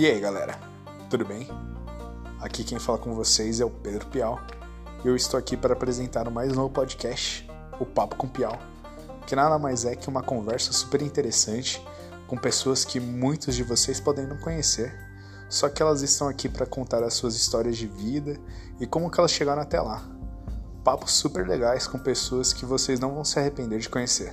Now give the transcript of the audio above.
E aí galera, tudo bem? Aqui quem fala com vocês é o Pedro Pial e eu estou aqui para apresentar o mais novo podcast, o Papo com Pial, que nada mais é que uma conversa super interessante com pessoas que muitos de vocês podem não conhecer, só que elas estão aqui para contar as suas histórias de vida e como que elas chegaram até lá. Papos super legais com pessoas que vocês não vão se arrepender de conhecer.